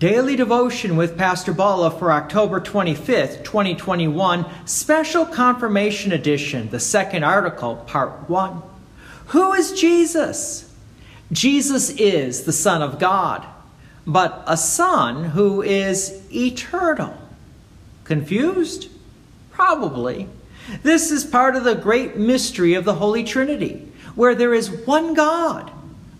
Daily Devotion with Pastor Bala for October 25th, 2021, Special Confirmation Edition, the second article, Part 1. Who is Jesus? Jesus is the Son of God, but a Son who is eternal. Confused? Probably. This is part of the great mystery of the Holy Trinity, where there is one God,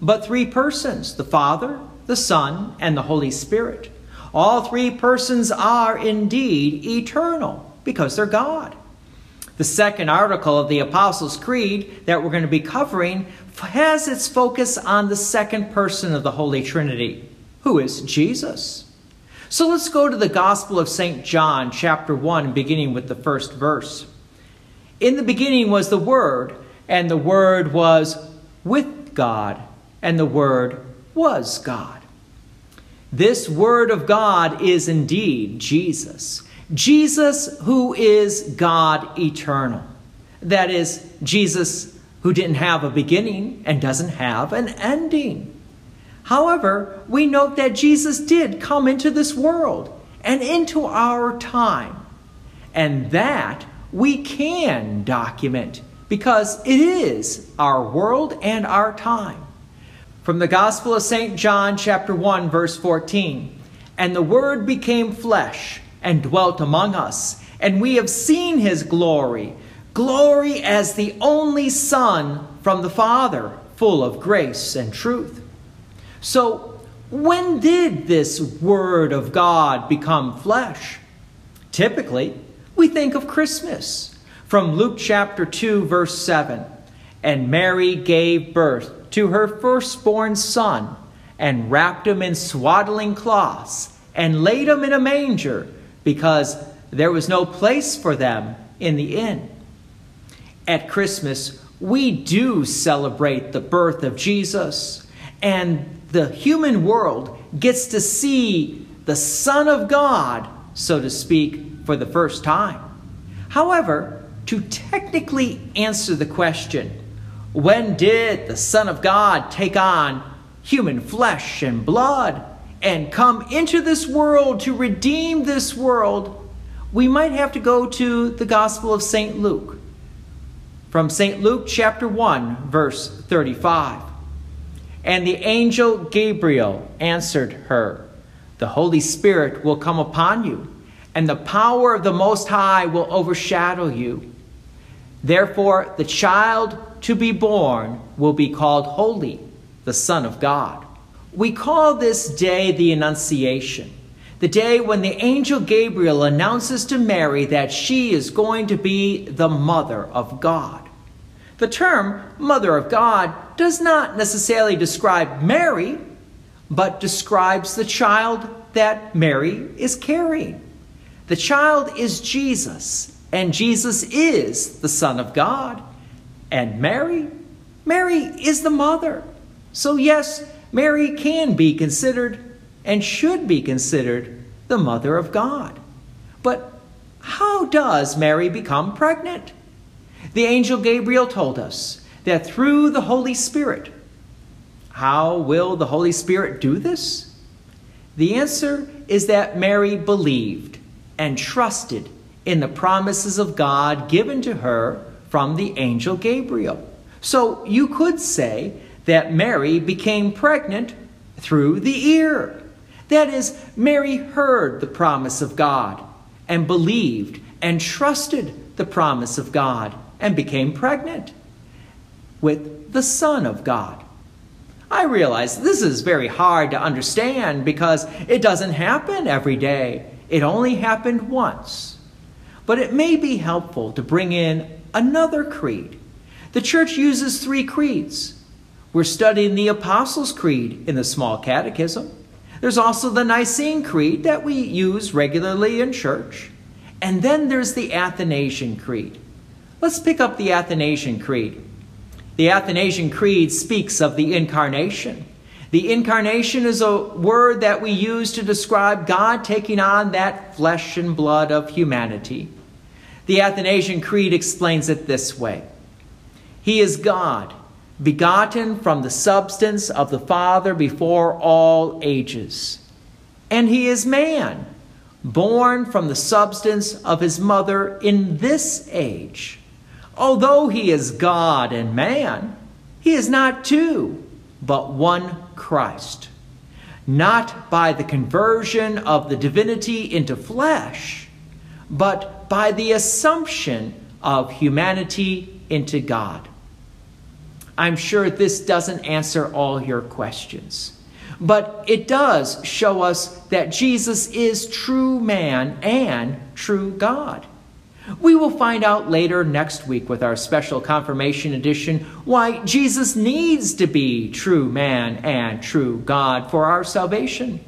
but three persons the Father, the Son, and the Holy Spirit. All three persons are indeed eternal because they're God. The second article of the Apostles' Creed that we're going to be covering has its focus on the second person of the Holy Trinity, who is Jesus. So let's go to the Gospel of St. John, chapter 1, beginning with the first verse. In the beginning was the Word, and the Word was with God, and the Word was God. This Word of God is indeed Jesus. Jesus, who is God eternal. That is, Jesus who didn't have a beginning and doesn't have an ending. However, we note that Jesus did come into this world and into our time. And that we can document because it is our world and our time. From the Gospel of St. John, chapter 1, verse 14. And the Word became flesh and dwelt among us, and we have seen his glory glory as the only Son from the Father, full of grace and truth. So, when did this Word of God become flesh? Typically, we think of Christmas. From Luke chapter 2, verse 7. And Mary gave birth to her firstborn son, and wrapped him in swaddling cloths, and laid him in a manger, because there was no place for them in the inn. At Christmas, we do celebrate the birth of Jesus, and the human world gets to see the Son of God, so to speak, for the first time. However, to technically answer the question, when did the Son of God take on human flesh and blood and come into this world to redeem this world? We might have to go to the Gospel of St. Luke. From St. Luke chapter 1, verse 35. And the angel Gabriel answered her, The Holy Spirit will come upon you, and the power of the Most High will overshadow you. Therefore, the child to be born will be called Holy, the Son of God. We call this day the Annunciation, the day when the angel Gabriel announces to Mary that she is going to be the Mother of God. The term Mother of God does not necessarily describe Mary, but describes the child that Mary is carrying. The child is Jesus, and Jesus is the Son of God. And Mary? Mary is the mother. So, yes, Mary can be considered and should be considered the mother of God. But how does Mary become pregnant? The angel Gabriel told us that through the Holy Spirit. How will the Holy Spirit do this? The answer is that Mary believed and trusted in the promises of God given to her from the angel Gabriel. So you could say that Mary became pregnant through the ear. That is, Mary heard the promise of God and believed and trusted the promise of God and became pregnant with the Son of God. I realize this is very hard to understand because it doesn't happen every day. It only happened once. But it may be helpful to bring in another creed. The church uses three creeds. We're studying the Apostles' Creed in the Small Catechism. There's also the Nicene Creed that we use regularly in church. And then there's the Athanasian Creed. Let's pick up the Athanasian Creed. The Athanasian Creed speaks of the Incarnation. The Incarnation is a word that we use to describe God taking on that flesh and blood of humanity. The Athanasian Creed explains it this way He is God, begotten from the substance of the Father before all ages. and he is man, born from the substance of his mother in this age. Although he is God and man, he is not two, but one Christ. Not by the conversion of the divinity into flesh, but by the assumption of humanity into God. I'm sure this doesn't answer all your questions, but it does show us that Jesus is true man and true God. We will find out later next week with our special confirmation edition why Jesus needs to be true man and true God for our salvation.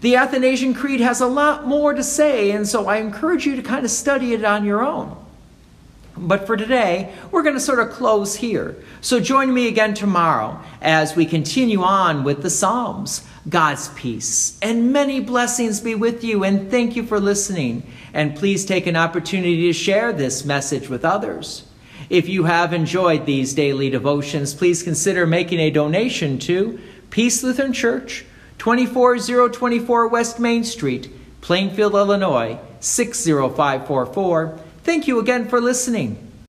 The Athanasian Creed has a lot more to say, and so I encourage you to kind of study it on your own. But for today, we're going to sort of close here. So join me again tomorrow as we continue on with the Psalms. God's peace and many blessings be with you, and thank you for listening. And please take an opportunity to share this message with others. If you have enjoyed these daily devotions, please consider making a donation to Peace Lutheran Church, 24024 West Main Street, Plainfield, Illinois, 60544. Thank you again for listening.